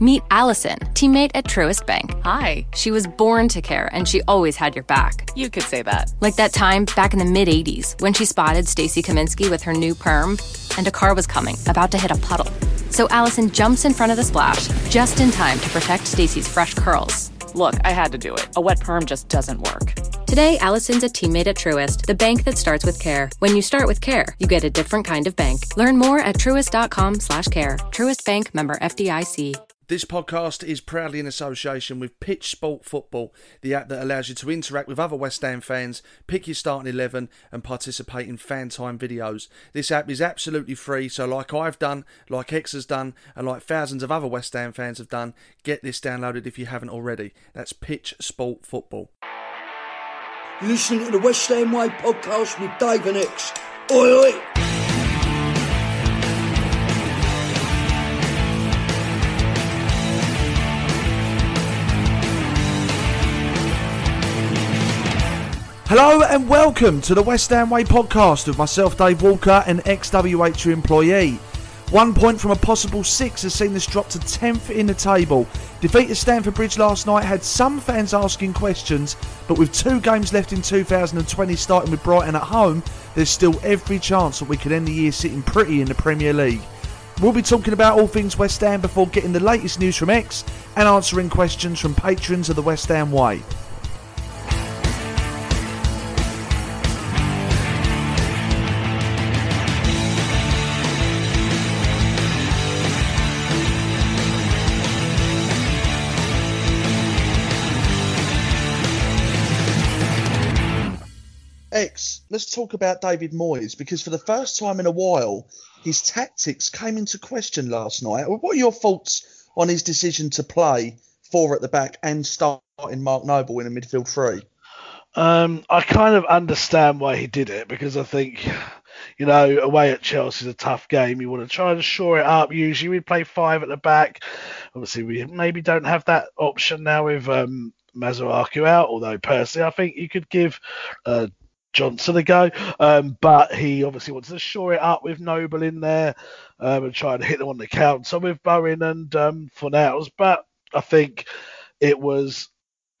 Meet Allison, teammate at Truist Bank. Hi. She was born to care and she always had your back. You could say that. Like that time back in the mid 80s when she spotted Stacy Kaminsky with her new perm and a car was coming, about to hit a puddle. So Allison jumps in front of the splash just in time to protect Stacy's fresh curls. Look, I had to do it. A wet perm just doesn't work. Today, Allison's a teammate at Truist, the bank that starts with care. When you start with care, you get a different kind of bank. Learn more at truist.com slash care. Truist Bank member FDIC. This podcast is proudly in association with PitchSport Football, the app that allows you to interact with other West Ham fans, pick your starting 11, and participate in fan time videos. This app is absolutely free, so like I've done, like Ex has done, and like thousands of other West Ham fans have done, get this downloaded if you haven't already. That's PitchSport Football. You're listening to the West Ham Way podcast with Dave and Ex. Oi, oi! Hello and welcome to the West Ham Way podcast with myself, Dave Walker, an ex-WHU employee. One point from a possible six has seen us drop to 10th in the table. Defeat at Stamford Bridge last night had some fans asking questions, but with two games left in 2020 starting with Brighton at home, there's still every chance that we could end the year sitting pretty in the Premier League. We'll be talking about all things West Ham before getting the latest news from Ex and answering questions from patrons of the West Ham Way. Let's talk about David Moyes because for the first time in a while, his tactics came into question last night. What are your thoughts on his decision to play four at the back and starting Mark Noble in a midfield three? Um, I kind of understand why he did it because I think, you know, away at Chelsea is a tough game. You want to try and shore it up. Usually we play five at the back. Obviously, we maybe don't have that option now with um, out. Although personally, I think you could give uh, Johnson a go. Um, but he obviously wants to shore it up with Noble in there um, and try and hit them on the counter with Bowen and um, Fornals. But I think it was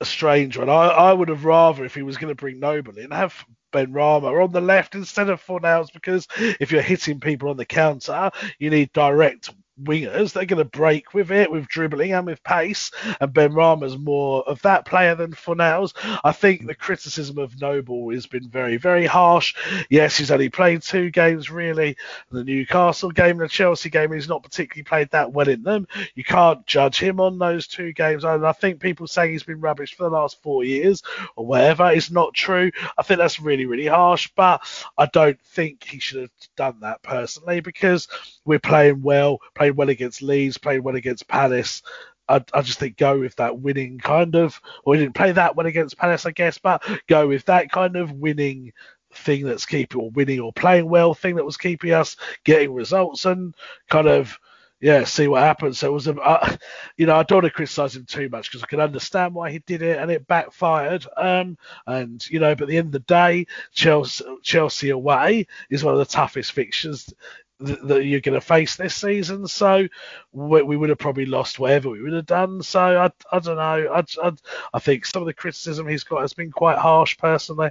a strange one. I, I would have rather, if he was going to bring Noble in, have Benrahma on the left instead of Fornals because if you're hitting people on the counter, you need direct wingers. They're going to break with it, with dribbling and with pace. And Ben Benrahma's more of that player than Fornals. I think the criticism of Noble has been very, very harsh. Yes, he's only played two games really. The Newcastle game and the Chelsea game, he's not particularly played that well in them. You can't judge him on those two games. And I think people saying he's been rubbish for the last four years or whatever is not true. I think that's really, really harsh. But I don't think he should have done that personally because we're playing well, played well against Leeds, played well against Palace. I, I, just think go with that winning kind of, or we didn't play that well against Palace, I guess, but go with that kind of winning thing that's keeping, or winning or playing well thing that was keeping us getting results and kind of, yeah, see what happens. So it was a, uh, you know, I don't want to criticise him too much because I can understand why he did it and it backfired. Um, and you know, but at the end of the day, Chelsea, Chelsea away is one of the toughest fixtures that you're going to face this season. So we, we, would have probably lost whatever we would have done. So I, I don't know. I, I, I think some of the criticism he's got has been quite harsh personally.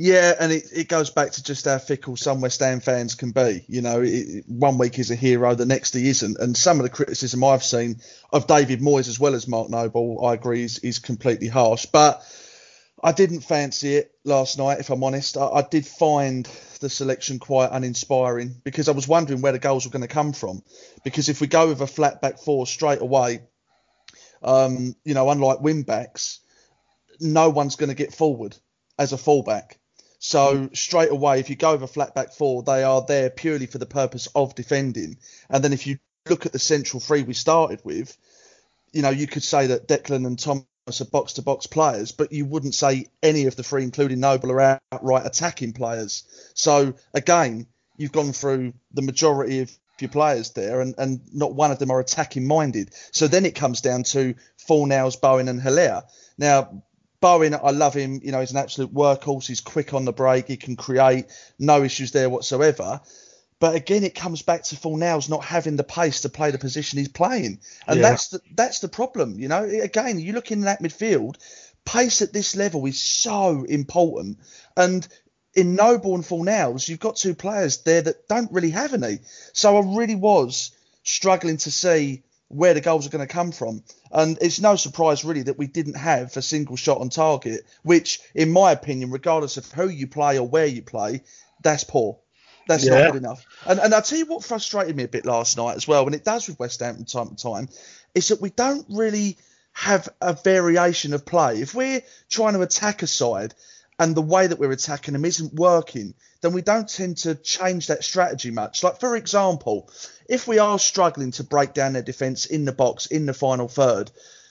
Yeah, and it, it goes back to just how fickle some West Ham fans can be. You know, it, one week he's a hero, the next he isn't. And some of the criticism I've seen of David Moyes as well as Mark Noble, I agree, is, is completely harsh. But I didn't fancy it last night, if I'm honest. I, I did find the selection quite uninspiring because I was wondering where the goals were going to come from. Because if we go with a flat back four straight away, um, you know, unlike wing backs, no one's going to get forward as a fullback. So straight away, if you go with a flat back four, they are there purely for the purpose of defending. And then if you look at the central three we started with, you know, you could say that Declan and Thomas are box to box players, but you wouldn't say any of the three, including Noble, are outright attacking players. So again, you've gone through the majority of your players there, and, and not one of them are attacking minded. So then it comes down to Fornals, Bowen, and Haller. Now, Bowen, I love him. You know, he's an absolute workhorse. He's quick on the break. He can create. No issues there whatsoever. But again, it comes back to Fornals not having the pace to play the position he's playing, and yeah. that's the that's the problem. You know, again, you look in that midfield, pace at this level is so important, and in Noble and Fornals, you've got two players there that don't really have any. So I really was struggling to see where the goals are going to come from. And it's no surprise, really, that we didn't have a single shot on target, which, in my opinion, regardless of who you play or where you play, that's poor. That's yeah. not good enough. And, and I'll tell you what frustrated me a bit last night as well, and it does with West Ham from time to time, is that we don't really have a variation of play. If we're trying to attack a side and the way that we're attacking them isn't working, then we don't tend to change that strategy much. Like, for example, if we are struggling to break down their defence in the box in the final third,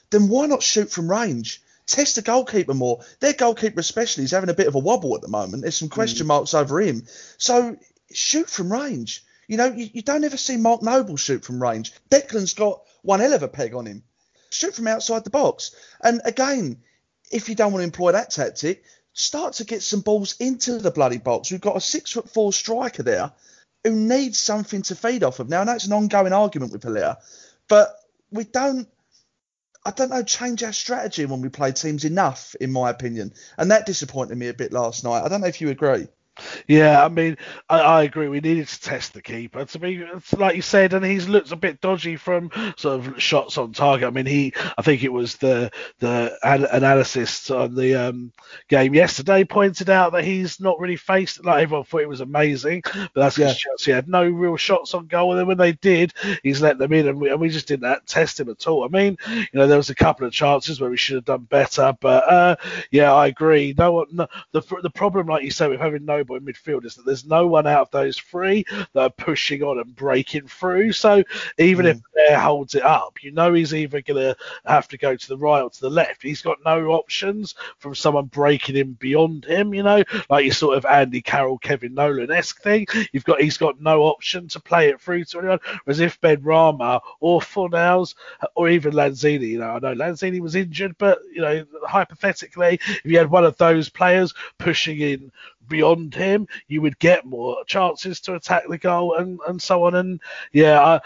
then why not shoot from range? Test the goalkeeper more. Their goalkeeper, especially, is having a bit of a wobble at the moment. There's some question mm. marks over him. So shoot from range. You know, you, you don't ever see Mark Noble shoot from range. Declan's got one hell of a peg on him. Shoot from outside the box. And again, if you don't want to employ that tactic, start to get some balls into the bloody box. We've got a six foot four striker there who needs something to feed off of. Now, I know it's an ongoing argument with Haller, but we don't, I don't know, change our strategy when we play teams enough, in my opinion. And that disappointed me a bit last night. I don't know if you agree. Yeah, I mean, I, I, agree. We needed to test the keeper. To be like you said, and he's looked a bit dodgy from sort of shots on target. I mean, he, I think it was the the analysis on the um, game yesterday pointed out that he's not really faced. Like everyone thought it was amazing, but that's yeah. Chelsea had no real shots on goal. And then when they did, he's let them in, and we, and we just didn't test him at all. I mean, you know, there was a couple of chances where we should have done better, but uh, yeah, I agree. No one, no, the the problem, like you said, with having no in midfield is that there's no one out of those three that are pushing on and breaking through. So even mm. if Blair holds it up, you know he's either going to have to go to the right or to the left. He's got no options from someone breaking in beyond him. You know, like your sort of Andy Carroll, Kevin Nolan esque thing. You've got he's got no option to play it through to anyone. Whereas if Benrahma or Fornals or even Lanzini, you know, I know Lanzini was injured, but you know, hypothetically, if you had one of those players pushing in beyond him, you would get more chances to attack the goal and, and so on. And yeah, I,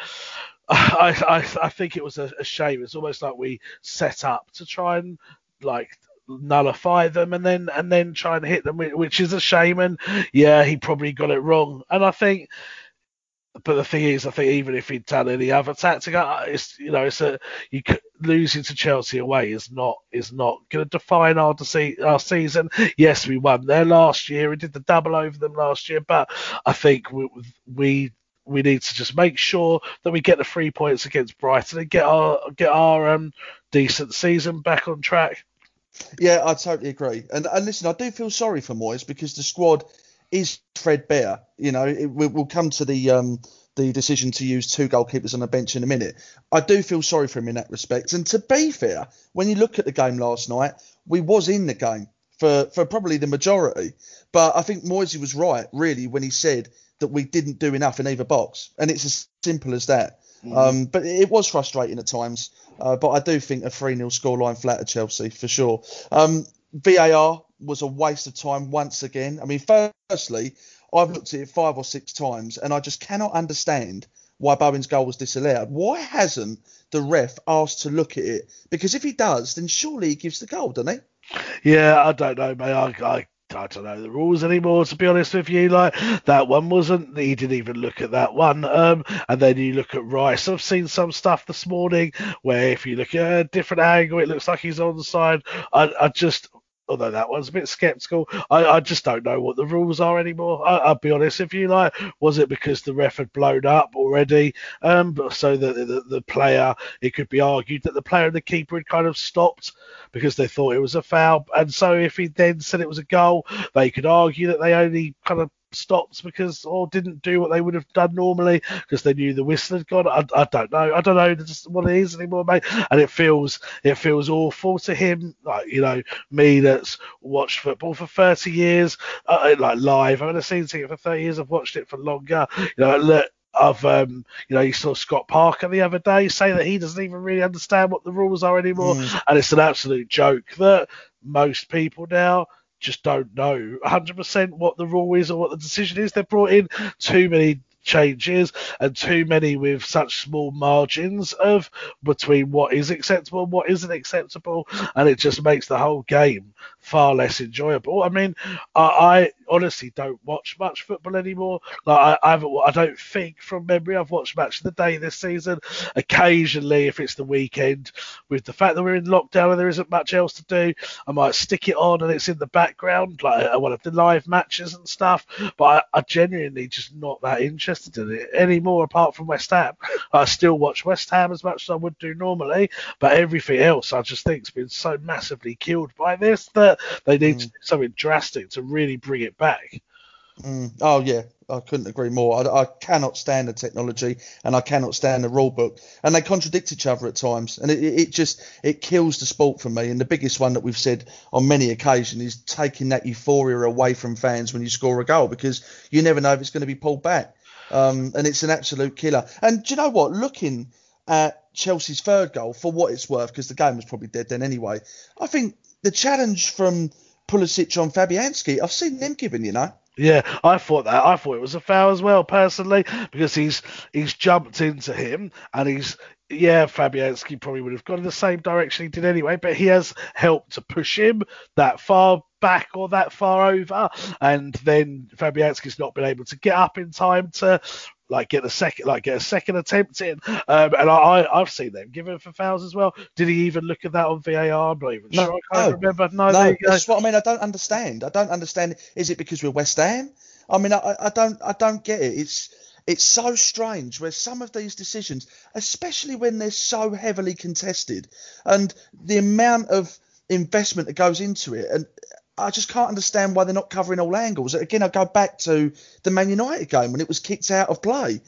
I, I, I think it was a, a shame. It's almost like we set up to try and like nullify them and then and then try and hit them, which is a shame. And yeah, he probably got it wrong. And I think but the thing is, I think even if he'd done any other tactic, uh, it's you know, it's a you losing to Chelsea away is not is not going to define our our season. Yes, we won there last year. We did the double over them last year, but I think we we we need to just make sure that we get the three points against Brighton and get our get our um, decent season back on track. Yeah, I totally agree. And, and listen, I do feel sorry for Moyes because the squad is threadbare. You know, it, we'll come to the um, the decision to use two goalkeepers on the bench in a minute. I do feel sorry for him in that respect. And to be fair, when you look at the game last night, we was in the game for, for probably the majority. But I think Moisey was right, really, when he said that we didn't do enough in either box, and it's as simple as that. Mm. Um, but it was frustrating at times. Uh, but I do think a 3 0 scoreline flattered Chelsea for sure. Um, VAR was a waste of time once again. I mean, firstly, I've looked at it five or six times and I just cannot understand why Bowen's goal was disallowed. Why hasn't the ref asked to look at it? Because if he does, then surely he gives the goal, doesn't he? Yeah, I don't know, mate. I, I I don't know the rules anymore, to be honest with you. Like that one wasn't. He didn't even look at that one. Um, and then you look at Rice. I've seen some stuff this morning where if you look at a different angle, it looks like he's on the side. I, I just although that one's a bit skeptical. I, I just don't know what the rules are anymore. I, will be honest if you like, was it because the ref had blown up already? Um, so that the, the, player, it could be argued that the player and the keeper had kind of stopped because they thought it was a foul. And so if he then said it was a goal, they could argue that they only kind of stopped because or didn't do what they would have done normally because they knew the whistle had gone. I, I don't know. I don't know just what it is anymore, mate. And it feels it feels awful to him. Like you know me that's watched football for 30 years, uh, like live. I've only seen it for 30 years. I've watched it for longer. You know, look, of um, you know, you saw Scott Parker the other day say that he doesn't even really understand what the rules are anymore, mm. and it's an absolute joke that most people now just don't know 100% what the rule is or what the decision is. They've brought in too many changes and too many with such small margins of between what is acceptable and what isn't acceptable and it just makes the whole game far less enjoyable i mean i, I honestly don't watch much football anymore like I, I haven't i don't think from memory i've watched match of the day this season occasionally if it's the weekend with the fact that we're in lockdown and there isn't much else to do i might stick it on and it's in the background like one of the live matches and stuff but I, I genuinely just not that interested interested in it anymore apart from West Ham. I still watch West Ham as much as I would do normally, but everything else I just think has been so massively killed by this that they need mm. to do something drastic to really bring it back. Mm. Oh yeah, I couldn't agree more. I, I, cannot stand the technology, and I cannot stand the rule book, and they contradict each other at times, and it, it, just it kills the sport for me. And the biggest one that we've said on many occasions is taking that euphoria away from fans when you score a goal because you never know if it's going to be pulled back um, and it's an absolute killer. And do you know what? Looking at Chelsea's third goal for what it's worth, because the game was probably dead then anyway. I think the challenge from Pulisic on Fabianski, I've seen them given, you know. Yeah, I thought that. I thought it was a foul as well, personally, because he's he's jumped into him and he's yeah, Fabianski probably would have gone in the same direction he did anyway, but he has helped to push him that far back or that far over, and then Fabianski's not been able to get up in time to like get a second like get a second attempt in. Um, and I, I have seen them give given for fouls as well. Did he even look at that on VAR? I'm not even no, sure. I can't no, remember. No, no that's what I mean. I don't understand. I don't understand. Is it because we're West Ham? I mean, I, I don't I don't get it. It's it's so strange where some of these decisions, especially when they're so heavily contested, and the amount of investment that goes into it, and I just can't understand why they're not covering all angles. Again, I go back to the Man United game when it was kicked out of play.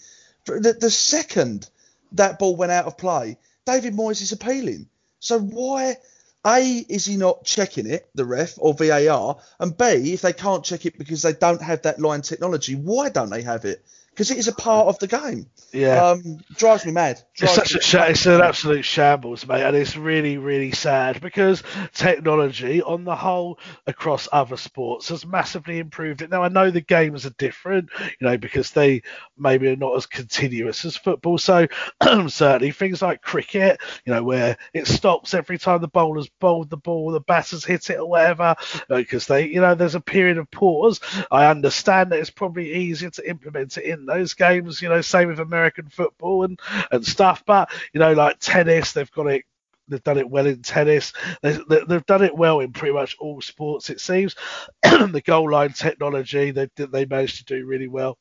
The, the second that ball went out of play, David Moyes is appealing. So why, A, is he not checking it, the ref or VAR? And B, if they can't check it because they don't have that line technology, why don't they have it? Because it is a part of the game. Yeah, um, drives me mad. Drives it's such a sh- it's an absolute shambles, mate, and it's really really sad because technology on the whole across other sports has massively improved it. Now I know the games are different, you know, because they maybe are not as continuous as football. So certainly things like cricket, you know, where it stops every time the bowler's bowled the ball, the batter's hit it or whatever, because they, you know, there's a period of pause. I understand that it's probably easier to implement it in those games. You know, same with American football and and stuff. But you know, like tennis, they've got it They've done it well in tennis. They, have done it well in pretty much all sports, it seems. the goal line technology, they they managed to do really well.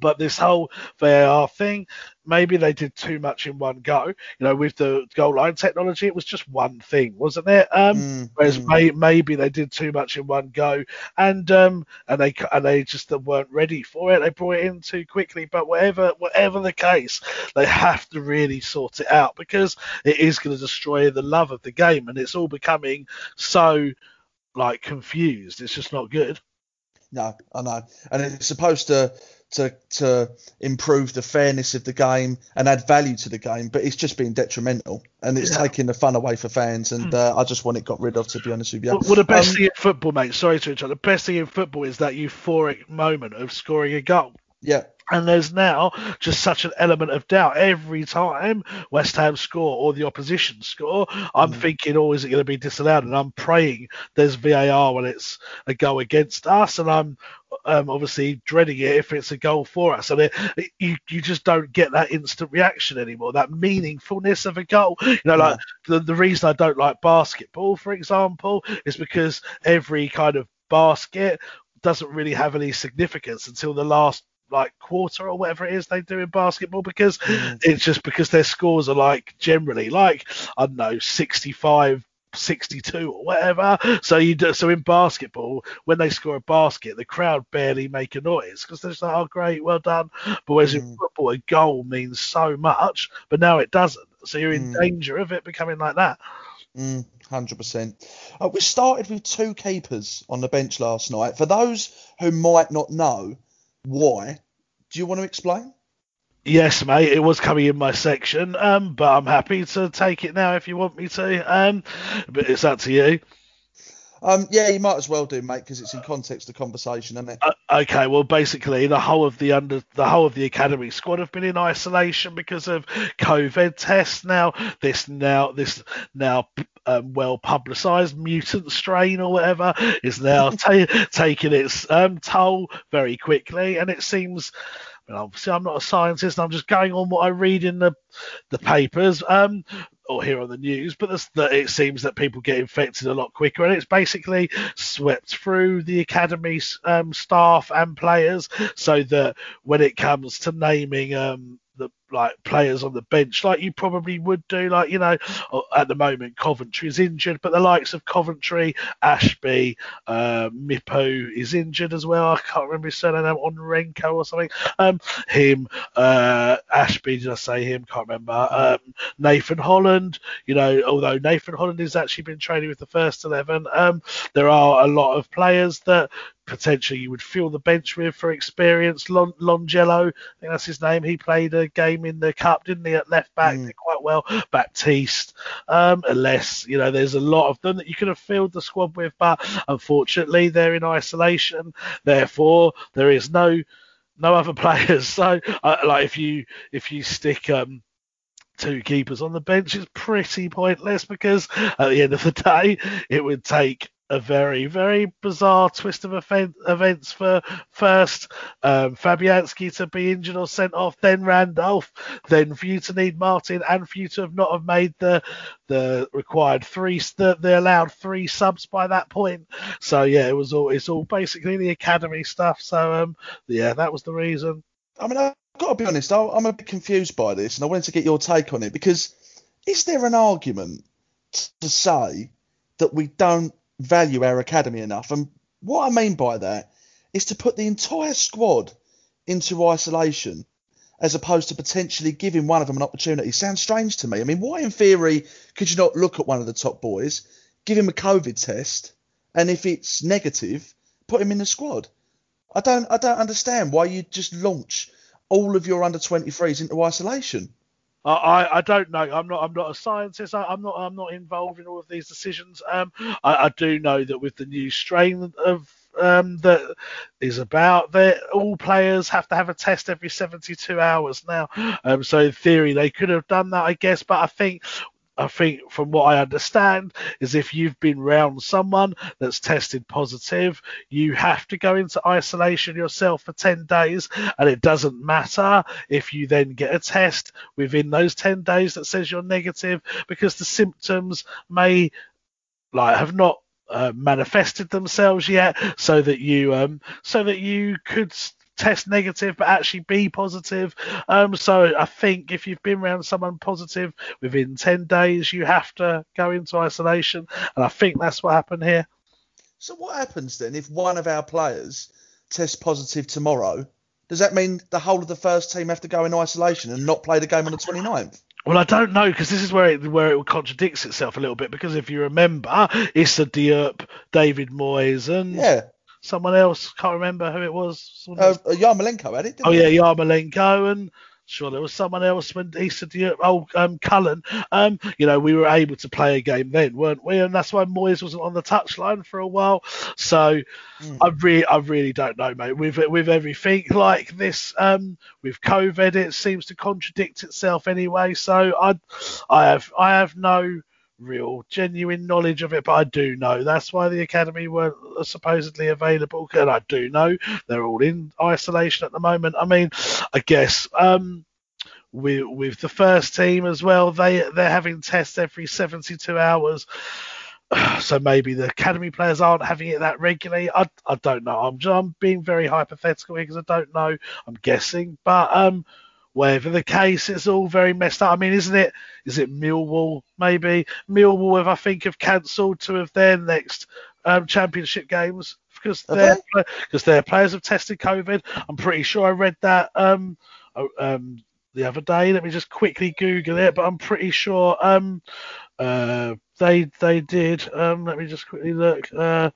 But this whole VAR thing, maybe they did too much in one go. You know, with the goal line technology, it was just one thing, wasn't it? Um, mm, whereas mm. May, maybe they did too much in one go, and um, and they and they just weren't ready for it. They brought it in too quickly. But whatever whatever the case, they have to really sort it out because it is going to destroy the love of the game, and it's all becoming so like confused. It's just not good. No, I know, and it's supposed to to to improve the fairness of the game and add value to the game, but it's just been detrimental and it's Yeah. taking the fun away for fans. And uh, I just want it got rid of, to be honest with you. Well, well, the best Um, thing in football, mate. Sorry to interrupt. The best thing in football is that euphoric moment of scoring a goal. yeah, And there's now just such an element of doubt every time West Ham score or the opposition score. I'm thinking, oh, is it going to be disallowed? And I'm praying there's VAR when it's a goal against us, and I'm um, obviously dreading it if it's a goal for us. And it, it- you you just don't get that instant reaction anymore, that meaningfulness of a goal. You know, like the, the reason I don't like basketball, for example, is because every kind of basket doesn't really have any significance until the last like quarter or whatever it is they do in basketball because it's just because their scores are like generally like I don't know 65 62 or whatever. So you do so in basketball when they score a basket the crowd barely make a noise because they're just like oh great well done. But whereas in football a goal means so much but now it doesn't. So you're in danger of it becoming like that. Mm, Hundred percent. Uh, we started with two keepers on the bench last night. For those who might not know why, do you want to explain? Yes, mate, it was coming in my section, um, but I'm happy to take it now if you want me to. Um, but it's up to you. Um, yeah, you might as well do, mate, because it's in context of conversation, isn't it? Uh, okay, well, basically, the whole of the under the whole of the academy squad have been in isolation because of COVID tests. Now, this now this now um, well publicised mutant strain or whatever is now ta- taking its um, toll very quickly, and it seems. Well, obviously, I'm not a scientist. I'm just going on what I read in the the papers. Um, or hear on the news, but it seems that people get infected a lot quicker, and it's basically swept through the academy um, staff and players, so that when it comes to naming um, like players on the bench, like you probably would do, like you know, uh, at the moment Coventry is injured, but the likes of Coventry, Ashby, uh, Mipo is injured as well. I can't remember his surname, Onrenko or something. Um, him, uh, Ashby, did I say him? Can't remember. Um, Nathan Holland, you know, although Nathan Holland has actually been training with the first 11, um, there are a lot of players that potentially you would fill the bench with for experience. Lon- Longelo, I think that's his name. He played a game in the cup, didn't he, at left back? Did quite well. Baptiste, um, unless you know, there's a lot of them that you could have filled the squad with, but unfortunately they're in isolation. Therefore, there is no no other players. So, uh, like if you if you stick um two keepers on the bench is pretty pointless because at the end of the day, it would take a very, very bizarre twist of event, events for first um, Fabianski to be injured or sent off, then Randolph, then for you to need Martin, and for you to have not have made the the required three, the, the allowed three subs by that point. So yeah, it was all it's all basically the academy stuff. So um, yeah, that was the reason. I mean, I've got to be honest, I- I'm a bit confused by this, and I wanted to get your take on it because is there an argument to say that we don't value our academy enough? And what I mean by that is to put the entire squad into isolation as opposed to potentially giving one of them an opportunity. Sounds strange to me. I mean, why in theory could you not look at one of the top boys, give him a COVID test, and if it's negative, put him in the squad? I don't I don't understand why you just launch all of your under 23s into isolation. I, I, I don't know. I'm not. I'm not a scientist. I, I'm not. I'm not involved in all of these decisions. Um, I, I do know that with the new strain of um, that is about that all players have to have a test every 72 hours now. Um, so in theory they could have done that, I guess. But I think I think from what I understand is if you've been round someone that's tested positive, you have to go into isolation yourself for 10 days. And it doesn't matter if you then get a test within those 10 days that says you're negative because the symptoms may like have not uh, manifested themselves yet so that you um so that you could test negative but actually be positive um so i think if you've been around someone positive within 10 days you have to go into isolation and i think that's what happened here So what happens then if one of our players tests positive tomorrow? Does that mean the whole of the first team have to go in isolation and not play the game on the 29th? Well, I don't know because this is where it where it contradicts itself a little bit. Because if you remember, Issa Diop, David Moyes, and Yeah. Someone else. Can't remember who it was. Uh, Yarmolenko had it. oh yeah, Yarmolenko, and sure there was someone else when Eastern Europe. Oh, um, Cullen. Um, you know, we were able to play a game then, weren't we? And that's why Moyes wasn't on the touchline for a while. So mm. I really, I really don't know, mate. With with everything like this, um, with COVID, it seems to contradict itself anyway. So I, I have, I have no real genuine knowledge of it, but I do know that's why the academy weren't supposedly available. And I do know they're all in isolation at the moment. I mean, I guess um, with with the first team as well, they they're having tests every 72 hours. So maybe the academy players aren't having it that regularly. I, I don't know. I'm I'm being very hypothetical here because I don't know. I'm guessing, but um, whatever the case, it's all very messed up. I mean, isn't it? Is it Millwall? Maybe Millwall have I think have cancelled two of their next um, championship games because their because their players have tested COVID. I'm pretty sure I read that um, um, the other day. Let me just quickly Google it, but I'm pretty sure um, uh, they they did. Um, let me just quickly look. Uh,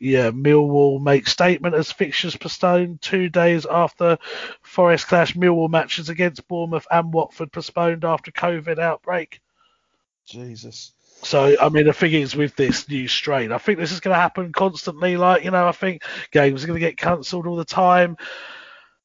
yeah, Millwall make statement as fixtures postponed two days after Forest clash. Millwall matches against Bournemouth and Watford postponed after COVID outbreak. Jesus. So, I mean, the thing is with this new strain, I think this is going to happen constantly. Like, you know, I think games are going to get cancelled all the time.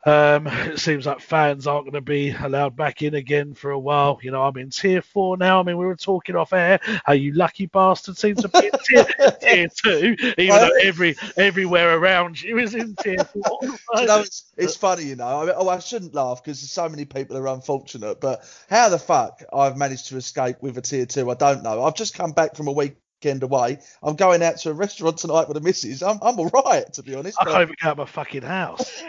Um, it seems like fans aren't going to be allowed back in again for a while. You know, I'm in tier four now. I mean, we were talking off air how you lucky bastard seems to be in tier, tier two, even though every everywhere around you is in tier four. you know, it's, it's funny, you know. I mean, oh, I shouldn't laugh because so many people are unfortunate, but how the fuck I've managed to escape with a tier two, I don't know. I've just come back from a week weekend away. I'm going out to a restaurant tonight with the missus. I'm, I'm all right, to be honest. I can't even get out my fucking house.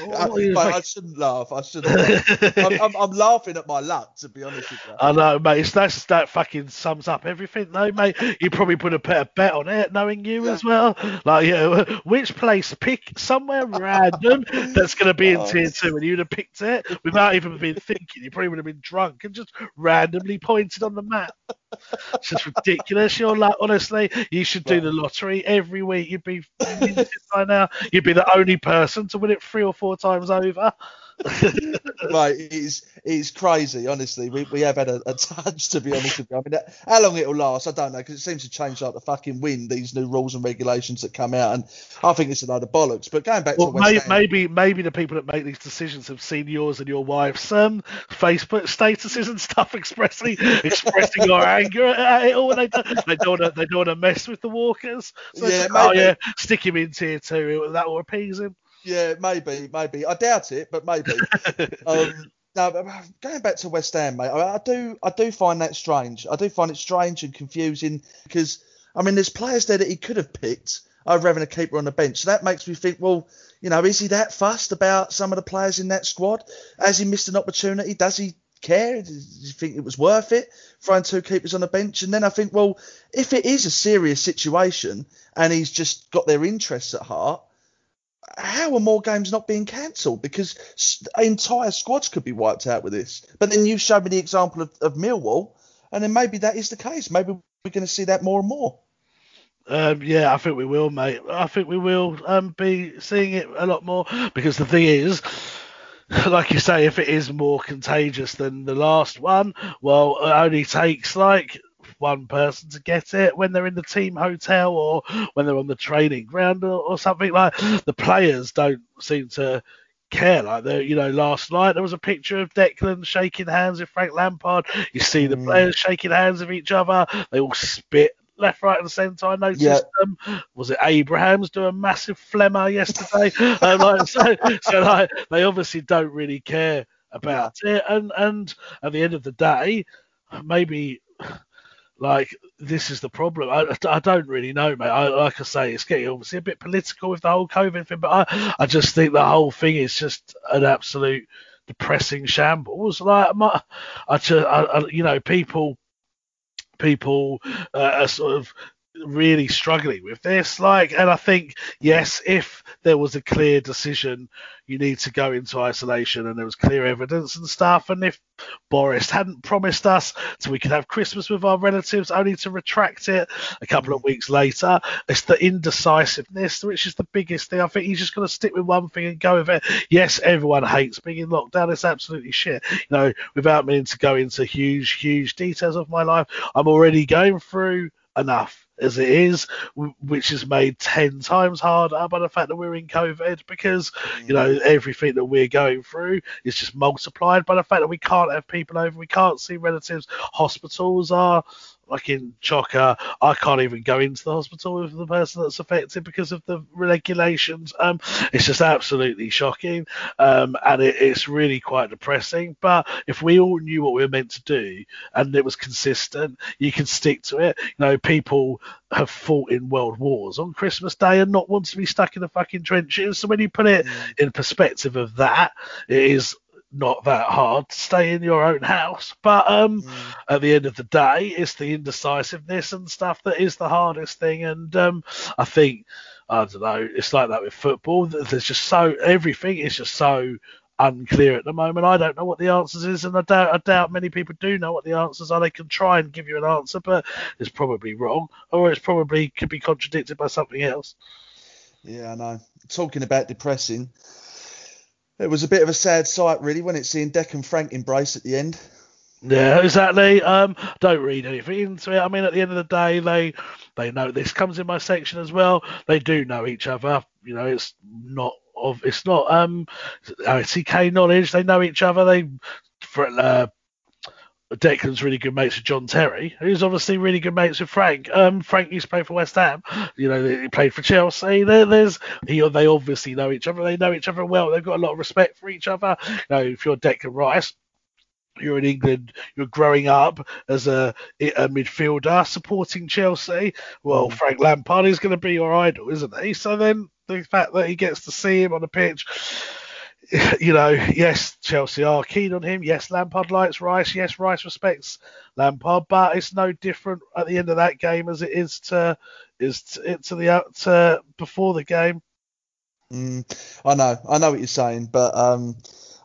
Oh, I, I, shouldn't laugh. I shouldn't. Laugh. I'm, I'm, I'm, laughing at my luck, to be honest with you. I know, mate. It's, that's that fucking sums up everything, though, mate. You probably put a better bet on it, knowing you yeah. as well. Like, yeah, which place pick somewhere random that's going to be in oh, tier two, and you'd have picked it without even being thinking. You probably would have been drunk and just randomly pointed on the map. It's just ridiculous. You're like, honestly, you should do the lottery every week. You'd be by now. You'd be the only person to win it three or four times over. right, it's it's crazy. Honestly, we, we have had a, a, touch to be honest with you. I mean, how long it'll last, I don't know, because it seems to change like the fucking wind. These new rules and regulations that come out, and I think it's a load of bollocks. But going back well, to maybe, maybe maybe the people that make these decisions have seen yours and your wife's um, Facebook statuses and stuff expressing expressing your anger at it all. They don't, they don't want to they don't want to mess with the walkers. So yeah, like, oh yeah, stick him in tier two. That will appease him. Yeah, maybe, maybe. I doubt it, but maybe. um, now, going back to West Ham, mate, I, I, do, I do find that strange. I do find it strange and confusing because, I mean, there's players there that he could have picked over having a keeper on the bench. So that makes me think, well, you know, is he that fussed about some of the players in that squad? Has he missed an opportunity? Does he care? Does he think it was worth it throwing two keepers on the bench? And then I think, well, if it is a serious situation and he's just got their interests at heart, how are more games not being cancelled? Because entire squads could be wiped out with this. But then you showed me the example of, of Millwall, and then maybe that is the case. Maybe we're going to see that more and more. Um, yeah, I think we will, mate. I think we will um, be seeing it a lot more because the thing is, like you say, if it is more contagious than the last one, well, it only takes like one person to get it when they're in the team hotel or when they're on the training ground or, or something like the players don't seem to care like you know last night there was a picture of Declan shaking hands with Frank Lampard you see the mm. players shaking hands with each other they all spit left, right, and centre. I noticed yeah. them. Was it Abraham's doing a massive flemmer yesterday? um, like, so, so like, they obviously don't really care about yeah. it. And and at the end of the day, maybe like this is the problem. I, I don't really know, mate. I, like I say, it's getting obviously a bit political with the whole COVID thing, but I, I just think the whole thing is just an absolute depressing shambles. Like my, I, just, I, you know, people, people uh, are sort of really struggling with this. Like, and I think yes, if there was a clear decision, you need to go into isolation, and there was clear evidence and stuff, and if Boris hadn't promised us so we could have Christmas with our relatives, only to retract it a couple of mm. weeks later, it's the indecisiveness which is the biggest thing. I think he's just going to stick with one thing and go with it. Yes, everyone hates being in lockdown. It's absolutely shit. You know, without meaning to go into huge, huge details of my life, I'm already going through enough as it is, which is made 10 times harder by the fact that we're in COVID because, you know, mm. everything that we're going through is just multiplied by the fact that we can't have people over, we can't see relatives. Hospitals are like in Chocker, I can't even go into the hospital with the person that's affected because of the regulations. Um, it's just absolutely shocking, um, and it, it's really quite depressing. But if we all knew what we were meant to do and it was consistent, you can stick to it. You know, people have fought in world wars on Christmas Day and not want to be stuck in the fucking trenches. So when you put it in perspective of that, it is not that hard to stay in your own house. But um, mm. at the end of the day, it's the indecisiveness and stuff that is the hardest thing. And um, I think I don't know. It's like that with football. There's just so everything is just so unclear at the moment. I don't know what the answers is, and I doubt I doubt many people do know what the answers are. They can try and give you an answer, but it's probably wrong, or it's probably could be contradicted by something else. Yeah, I know. Talking about depressing, it was a bit of a sad sight, really, when it's seeing Deck and Frank embrace at the end. Yeah, exactly. Um, don't read anything into it. I mean, at the end of the day, they they know this comes in my section as well. They do know each other. You know, it's not of it's not um ITK knowledge. They know each other. They for uh, Declan's really good mates with John Terry, who's obviously really good mates with Frank. Um, Frank used to play for West Ham. You know, he played for Chelsea. There, there's he, they obviously know each other. They know each other well. They've got a lot of respect for each other. You know, if you're Declan Rice, you're in England, you're growing up as a, a midfielder supporting Chelsea. Well, mm. Frank Lampard is going to be your idol, isn't he? So then the fact that he gets to see him on the pitch you know, yes, Chelsea are keen on him. Yes, Lampard likes Rice. Yes, Rice respects Lampard, but it's no different at the end of that game as it is to is to, to the to before the game. Mm, I know, I know what you're saying, but um,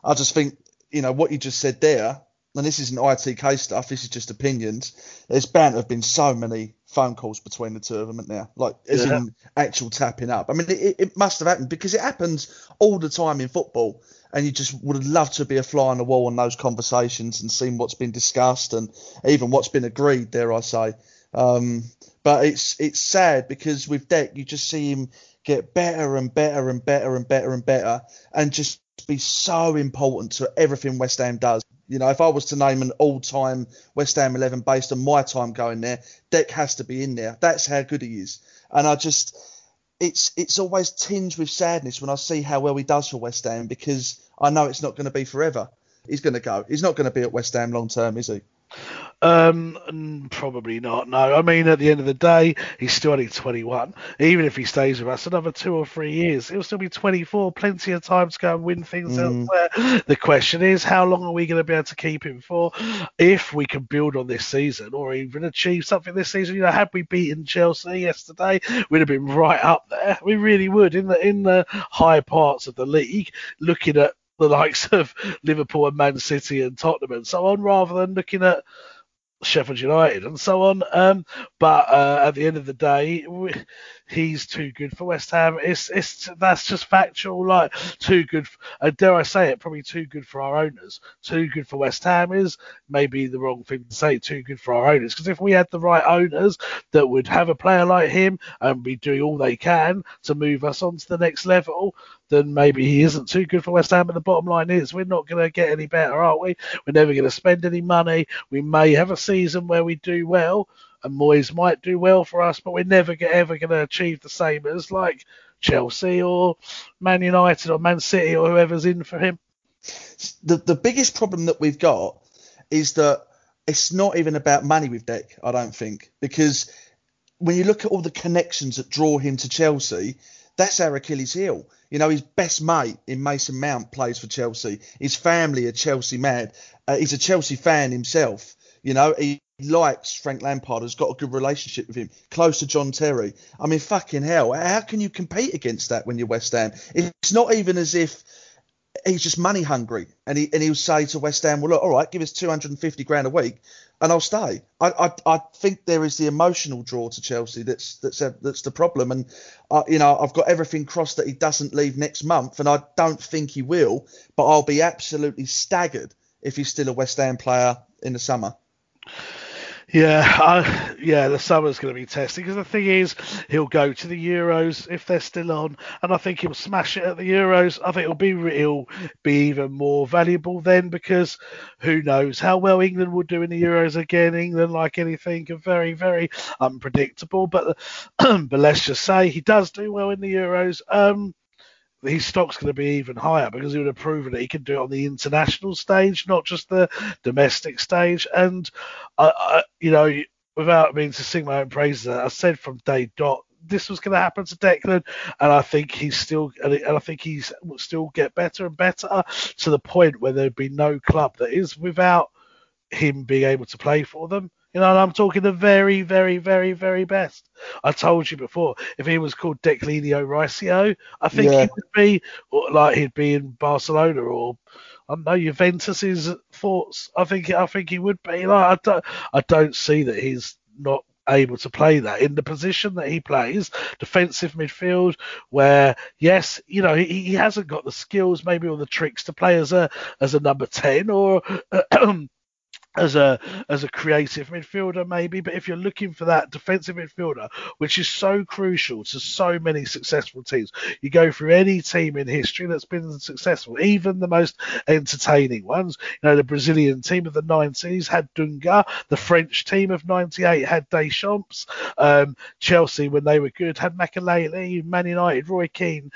I just think you know what you just said there. And this isn't ITK stuff. This is just opinions. There's bound to have been so many phone calls between the two of them, there? Like, as yeah. in actual tapping up. I mean, it, it must have happened because it happens all the time in football, and you just would have loved to be a fly on the wall on those conversations and seen what's been discussed and even what's been agreed. Dare I say? Um, but it's it's sad because with Dec, you just see him get better and better and better and better and better, and just be so important to everything West Ham does. You know, if I was to name an all-time West Ham 11 based on my time going there, Deck has to be in there. That's how good he is. And I just, it's it's always tinged with sadness when I see how well he does for West Ham because I know it's not going to be forever. He's going to go. He's not going to be at West Ham long term, is he? Um, probably not. No, I mean at the end of the day, he's still only 21. Even if he stays with us another two or three years, he'll still be 24. Plenty of time to go and win things mm. elsewhere. The question is, how long are we going to be able to keep him for? If we can build on this season or even achieve something this season, you know, had we beaten Chelsea yesterday, we'd have been right up there. We really would in the in the high parts of the league. Looking at the likes of Liverpool and Man City and Tottenham and so on, rather than looking at Sheffield United and so on. Um, but uh, at the end of the day, we, he's too good for West Ham. It's it's that's just factual. Like too good. Uh, dare I say it? Probably too good for our owners. Too good for West Ham is maybe the wrong thing to say. Too good for our owners because if we had the right owners that would have a player like him and be doing all they can to move us on to the next level, then maybe he isn't too good for West Ham. But the bottom line is we're not going to get any better, are we? We're never going to spend any money. We may have a season where we do well and Moyes might do well for us, but we're never ever going to achieve the same as like Chelsea or Man United or Man City or whoever's in for him. The the biggest problem that we've got is that it's not even about money with Dec, I don't think, because when you look at all the connections that draw him to Chelsea, that's our Achilles heel. You know, his best mate in Mason Mount plays for Chelsea. His family are Chelsea mad. Uh, he's a Chelsea fan himself. You know, he, likes Frank Lampard, has got a good relationship with him, close to John Terry. I mean, fucking hell, how can you compete against that when you're West Ham? It's not even as if he's just money hungry, and he and he'll say to West Ham, "Well, look, all right, give us 250 grand a week, and I'll stay." I I, I think there is the emotional draw to Chelsea that's that's a, that's the problem, and uh, you know I've got everything crossed that he doesn't leave next month, and I don't think he will, but I'll be absolutely staggered if he's still a West Ham player in the summer. Yeah, yeah, the summer's going to be testing because the thing is, he'll go to the Euros if they're still on, and I think he'll smash it at the Euros. I think it'll be he'll be even more valuable then because who knows how well England will do in the Euros again. England, like anything, are very, very unpredictable. But but let's just say he does do well in the Euros. Um, his stock's going to be even higher because he would have proven that he can do it on the international stage, not just the domestic stage. And I, I you know, without meaning to sing my own praises, I said from day dot this was going to happen to Declan, and I think he's still, and I think he's will still get better and better to the point where there'd be no club that is without him being able to play for them. You know, and I'm talking the very, very, very, very best. I told you before, if he was called Declinio Ricio, I think yeah. he would be like he'd be in Barcelona or I don't know Juventus's thoughts. I think I think he would be. Like I don't I don't see that he's not able to play that in the position that he plays, defensive midfield, where yes, you know he, he hasn't got the skills maybe or the tricks to play as a as a number ten or uh, as a as a creative midfielder maybe but if you're looking for that defensive midfielder which is so crucial to so many successful teams you go through any team in history that's been successful even the most entertaining ones. You know the brazilian team of the 90s had dunga the french team of 98 had deschamps um, chelsea when they were good had makelele man united roy keane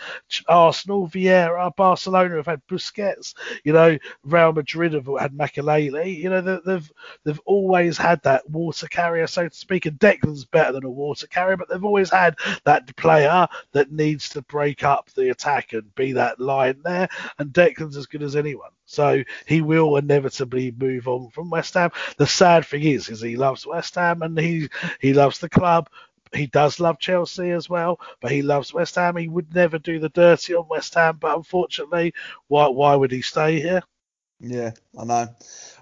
arsenal vieira barcelona have had busquets you know real madrid have had makelele you know the, they've they've always had that water carrier, so to speak. And Declan's better than a water carrier, but they've always had that player that needs to break up the attack and be that line there. And Declan's as good as anyone. So he will inevitably move on from West Ham. The sad thing is, is he loves West Ham and he he loves the club. He does love Chelsea as well, but he loves West Ham. He would never do the dirty on West Ham, but unfortunately, why why would he stay here? Yeah, I know.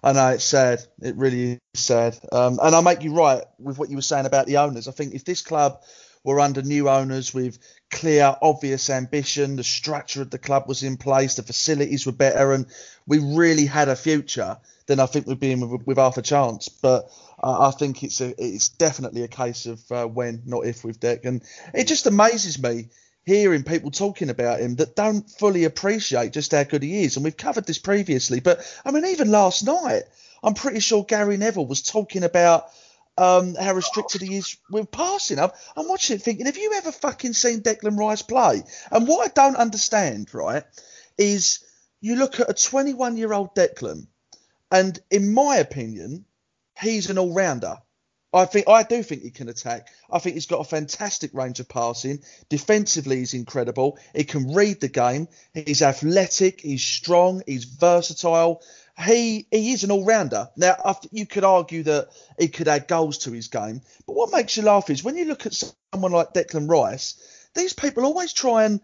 I know it's sad. It really is sad. Um, and I make you right with what you were saying about the owners. I think if this club were under new owners with clear, obvious ambition, the structure of the club was in place, the facilities were better, and we really had a future, then I think we'd be in with, with half a chance. But uh, I think it's a, it's definitely a case of uh, when, not if, with Deck. And it just amazes me hearing people talking about him that don't fully appreciate just how good he is. And we've covered this previously, but I mean, even last night, I'm pretty sure Gary Neville was talking about um, how restricted he is with passing. I'm, I'm watching it thinking, have you ever fucking seen Declan Rice play? And what I don't understand, right, is you look at a 21 year old Declan, and in my opinion, he's an all rounder. I think I do think he can attack. I think he's got a fantastic range of passing. Defensively, he's incredible. He can read the game. He's athletic. He's strong. He's versatile. He he is an all rounder. Now you could argue that he could add goals to his game, but what makes you laugh is when you look at someone like Declan Rice. These people always try and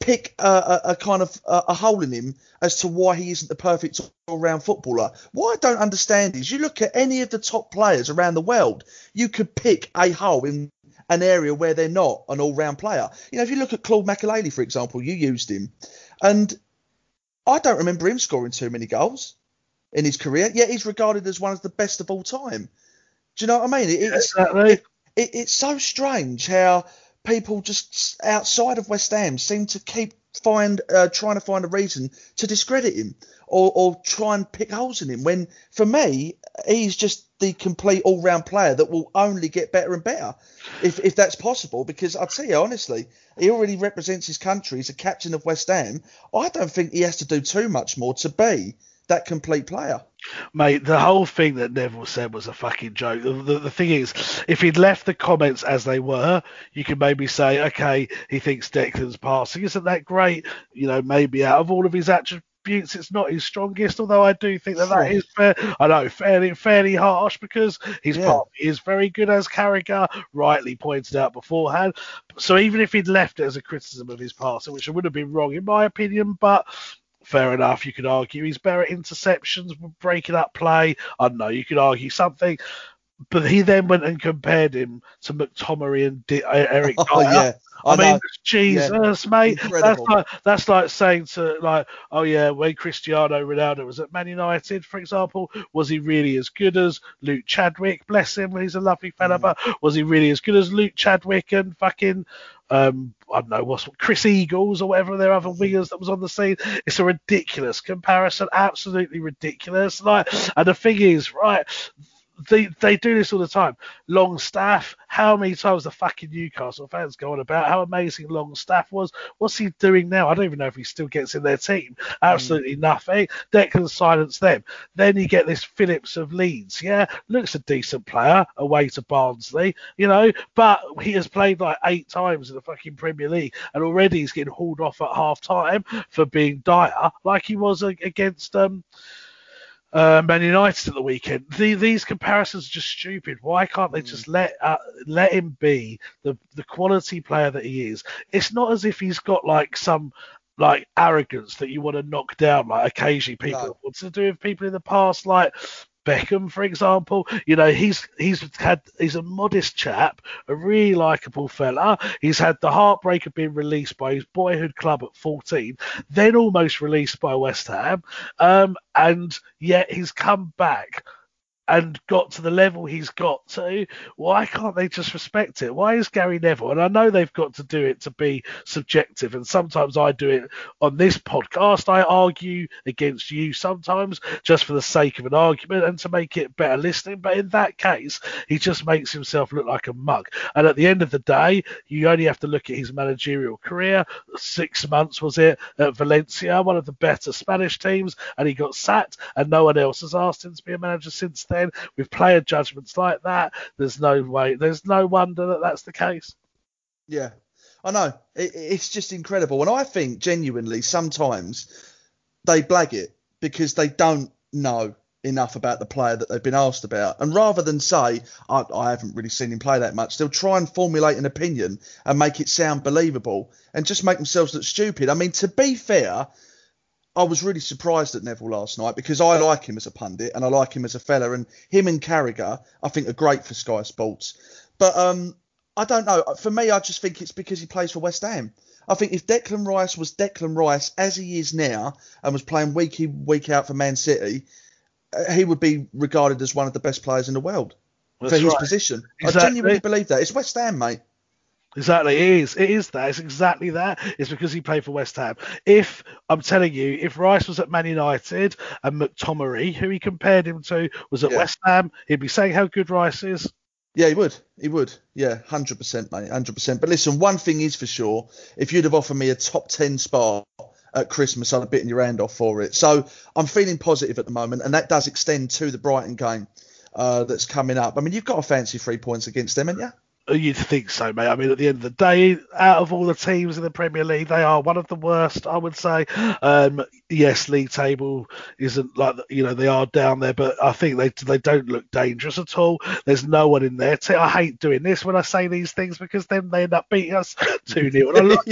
pick a, a, a kind of a, a, hole in him as to why he isn't the perfect all-round footballer. What I don't understand is you look at any of the top players around the world, you could pick a hole in an area where they're not an all-round player. You know, if you look at Claude Makelele, for example, you used him, and I don't remember him scoring too many goals in his career. Yet he's regarded as one of the best of all time. Do you know what I mean? It, it's, exactly. it, it, it's so strange how people just outside of West Ham seem to keep find uh, trying to find a reason to discredit him or, or try and pick holes in him. When for me, he's just the complete all-round player that will only get better and better, if if that's possible. Because I tell you honestly, he already represents his country. He's a captain of West Ham. I don't think he has to do too much more to be that complete player. Mate, the whole thing that Neville said was a fucking joke. The, the, the, thing is, if he'd left the comments as they were, you could maybe say, okay, he thinks Declan's passing isn't that great. You know, maybe out of all of his attributes it's not his strongest. Although I do think that that is fair. I know fairly fairly harsh because his Yeah. part is very good as Carragher rightly pointed out beforehand. So even if he'd left it as a criticism of his passing, which would have been wrong in my opinion, but fair enough, you could argue he's better at interceptions, breaking up play. I don't know, you could argue something. But he then went and compared him to McTominay and Di- uh, Eric Oh, yeah. I I, mean, know. Jesus, mate. That's like that's like saying to like, oh yeah, when Cristiano Ronaldo was at Man United, for example, was he really as good as Luke Chadwick? Bless him, he's a lovely Mm. fella, but was he really as good as Luke Chadwick and fucking um I don't know what's Chris Eagles or whatever their other wingers that was on the scene? It's a ridiculous comparison, absolutely ridiculous. Like, and the thing is, right, they they do this all the time. Longstaff, how many times the fucking Newcastle fans go on about how amazing Longstaff was? What's he doing now? I don't even know if he still gets in their team. Absolutely nothing. Declan silence them. Then you get this Phillips of Leeds. Yeah, looks a decent player away to Barnsley, you know, but he has played like eight times in the fucking Premier League and already he's getting hauled off at half time for being dire, like he was against um uh, Man United at the weekend. The, these comparisons are just stupid. Why can't they just let uh, let him be the the quality player that he is? It's not as if he's got like some like arrogance that you want to knock down. Like occasionally people No. want to do with people in the past, like. Beckham, for example, you know he's he's had he's a modest chap, a really likable fella. He's had the heartbreak of being released by his boyhood club at 14, then almost released by West Ham, um, and yet he's come back and got to the level he's got to. Why can't they just respect it? Why is Gary Neville? And I know they've got to do it to be subjective, and sometimes I do it on this podcast. I argue against you sometimes just for the sake of an argument and to make it better listening. But in that case, he just makes himself look like a mug. And at the end of the day, you only have to look at his managerial career. Six months was it at Valencia, one of the better Spanish teams, and he got sacked, and no one else has asked him to be a manager since then. With player judgments like that, there's no way, there's no wonder that that's the case. Yeah, I know. It, it's just incredible. And I think genuinely sometimes they blag it because they don't know enough about the player that they've been asked about. And rather than say, I, I haven't really seen him play that much, they'll try and formulate an opinion and make it sound believable and just make themselves look stupid. I mean, to be fair, I was really surprised at Neville last night because I like him as a pundit and I like him as a fella, and him and Carragher I think are great for Sky Sports. But um, I don't know. For me, I just think it's because he plays for West Ham. I think if Declan Rice was Declan Rice as he is now and was playing week in week out for Man City, uh, he would be regarded as one of the best players in the world for his right. position. I genuinely believe that. It's West Ham, mate. Exactly, it is. It is that. It's exactly that. It's because he played for West Ham. If I'm telling you, if Rice was at Man United and McTominay, who he compared him to, was at Yeah. West Ham, he'd be saying how good Rice is. Yeah, he would. He would. Yeah, hundred percent, mate. Hundred percent. But listen, one thing is for sure: if you'd have offered me a top ten spot at Christmas, I'd have bitten your hand off for it. So I'm feeling positive at the moment, and that does extend to the Brighton game uh, that's coming up. I mean, you've got a fancy three points against them, haven't you? You'd think so, mate. I mean, at the end of the day, out of all the teams in the Premier League, they are one of the worst, I would say. Um, yes, league table isn't like you know they are down there, but I think they they don't look dangerous at all. There's no one in there. I hate doing this when I say these things because then they end up beating us two 0 and I look,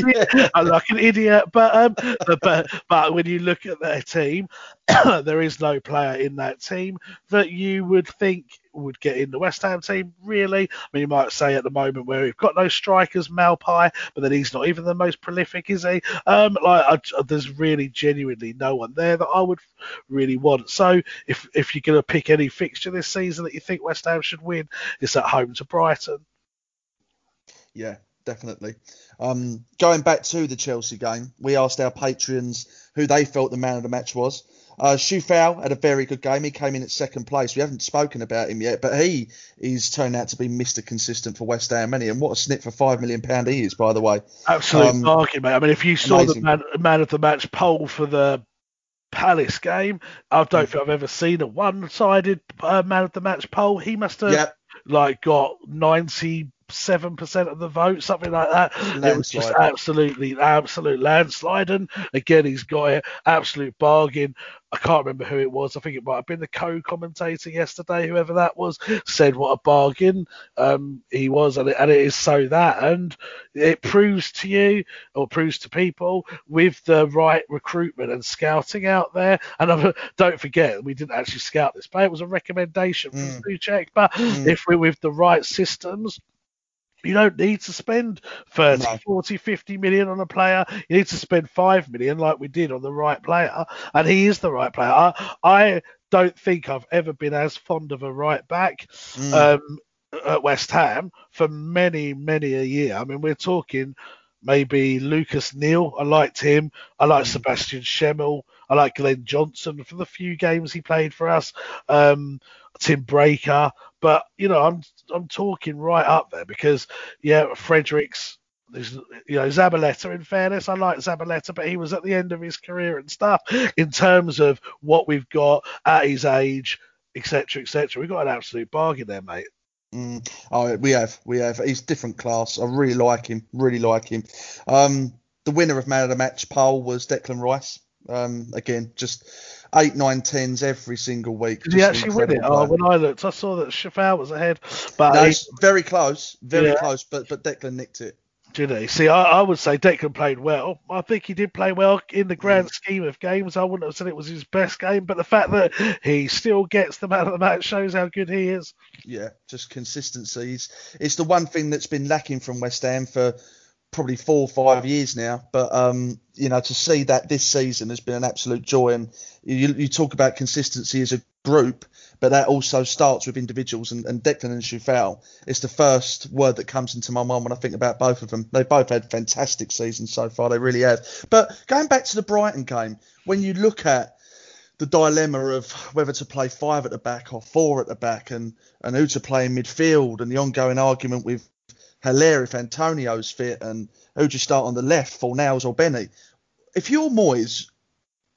I look like an idiot. But um, but, but but when you look at their team, there is no player in that team that you would think would get in the West Ham team, really. I mean, you might say at the moment where we've got no strikers, Maupay, but then he's not even the most prolific, is he? Um, like, I, there's really genuinely no one there that I would really want. So, if if you're going to pick any fixture this season that you think West Ham should win, it's at home to Brighton. Yeah, definitely. Um, going back to the Chelsea game, we asked our patrons who they felt the man of the match was. Uh, Coufal had a very good game. He came in at second place. We haven't spoken about him yet, but he is turned out to be Mr. Consistent for West Ham? And what a snip for five million pound he is, by the way. Absolute Um, bargain, mate. I mean, if you saw amazing. the man, man of the match poll for the Palace game, I don't think I've ever seen a one-sided uh, man of the match poll. He must have Yep. like got ninety seven percent of the vote, something like that. It was just absolutely, absolute landslide. And again, he's got it, absolute bargain. I can't remember who it was. I think it might have been the co-commentator yesterday, whoever that was, said what a bargain um, he was, and it, and it is so that, and it proves to you or proves to people with the right recruitment and scouting out there. And I'm, don't forget, we didn't actually scout this player; it was a recommendation from Mm. But if we're with the right systems, you don't need to spend 30, No. 40, 50 million on a player. You need to spend 5 million like we did on the right player. And he is the right player. I, I don't think I've ever been as fond of a right back Mm. um, at West Ham for many, many a year. I mean, we're talking maybe Lucas Neill. I liked him. I like Sebastien Schemmel. I like Glenn Johnson for the few games he played for us. Um, Tim Breacker. But you know, I'm I'm talking right up there because yeah, Fredericks. There's, you know, Zabaleta. In fairness, I like Zabaleta, but he was at the end of his career and stuff. In terms of what we've got at his age, etc., etc., we've got an absolute bargain there, mate. Mm. Oh, we have, we have. He's different class. I really like him, really like him. Um, the winner of man of the match poll was Declan Rice. Um, again, just eight, nine, tens every single week. Did he actually win it? Oh, when I looked, I saw that Coufal was ahead, but no, he, very close, very Yeah. close. But but Declan nicked it. did he? See, I, I would say Declan played well. I think he did play well in the grand scheme of games. I wouldn't have said it was his best game, but the fact that he still gets the man of the match shows how good he is. Yeah, just consistency. It's, it's the one thing that's been lacking from West Ham for probably four or five years now. But um, you know, to see that this season has been an absolute joy. And you, you talk about consistency as a group, but that also starts with individuals. And, and Declan and Coufal, it's the first word that comes into my mind when I think about both of them. They both had fantastic seasons so far. They really have. But going back to the Brighton game, when you look at the dilemma of whether to play five at the back or four at the back and, and who to play in midfield and the ongoing argument with Haller if Antonio's fit and who do you start on the left, Fornals or Benny. If you're Moyes,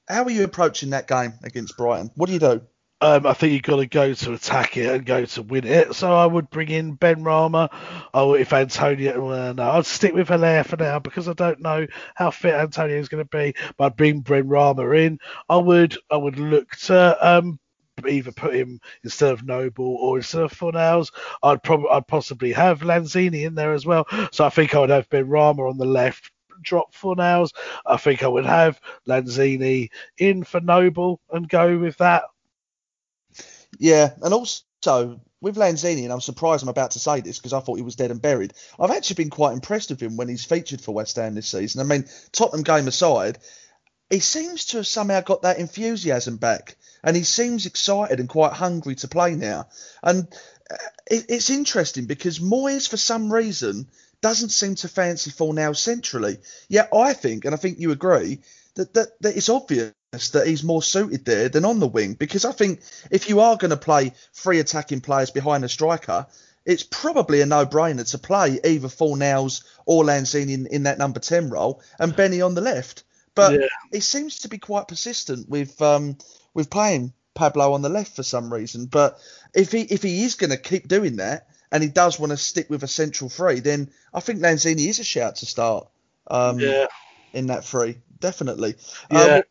how are you approaching that game against Brighton? What do you do? Um, I think you've got to go to attack it and go to win it. So I would bring in Benrahma. Oh, if Antonio, well, no, I'd stick with Haller for now because I don't know how fit Antonio is going to be. But I'd bring Benrahma in. I would, I would look to um, either put him instead of Noble or instead of Fornals. I'd probably, I'd possibly have Lanzini in there as well. So I think I would have Benrahma on the left. Drop Fornals. I think I would have Lanzini in for Noble and go with that. Yeah, and also with Lanzini, and I'm surprised I'm about to say this because I thought he was dead and buried. I've actually been quite impressed with him when he's featured for West Ham this season. I mean, Tottenham game aside, he seems to have somehow got that enthusiasm back, and he seems excited and quite hungry to play now. And uh, it, it's interesting because Moyes, for some reason, doesn't seem to fancy Fornal centrally. Yet I think, and I think you agree, that, that, that it's obvious that he's more suited there than on the wing. Because I think if you are going to play three attacking players behind a striker, it's probably a no-brainer to play either Fornals or Lanzini in, in that number 10 role and Benny on the left. But Yeah. he seems to be quite persistent with um, with playing Pablo on the left for some reason. But if he if he is going to keep doing that and he does want to stick with a central three, then I think Lanzini is a shout to start um, Yeah. in that three, definitely. Yeah. Uh,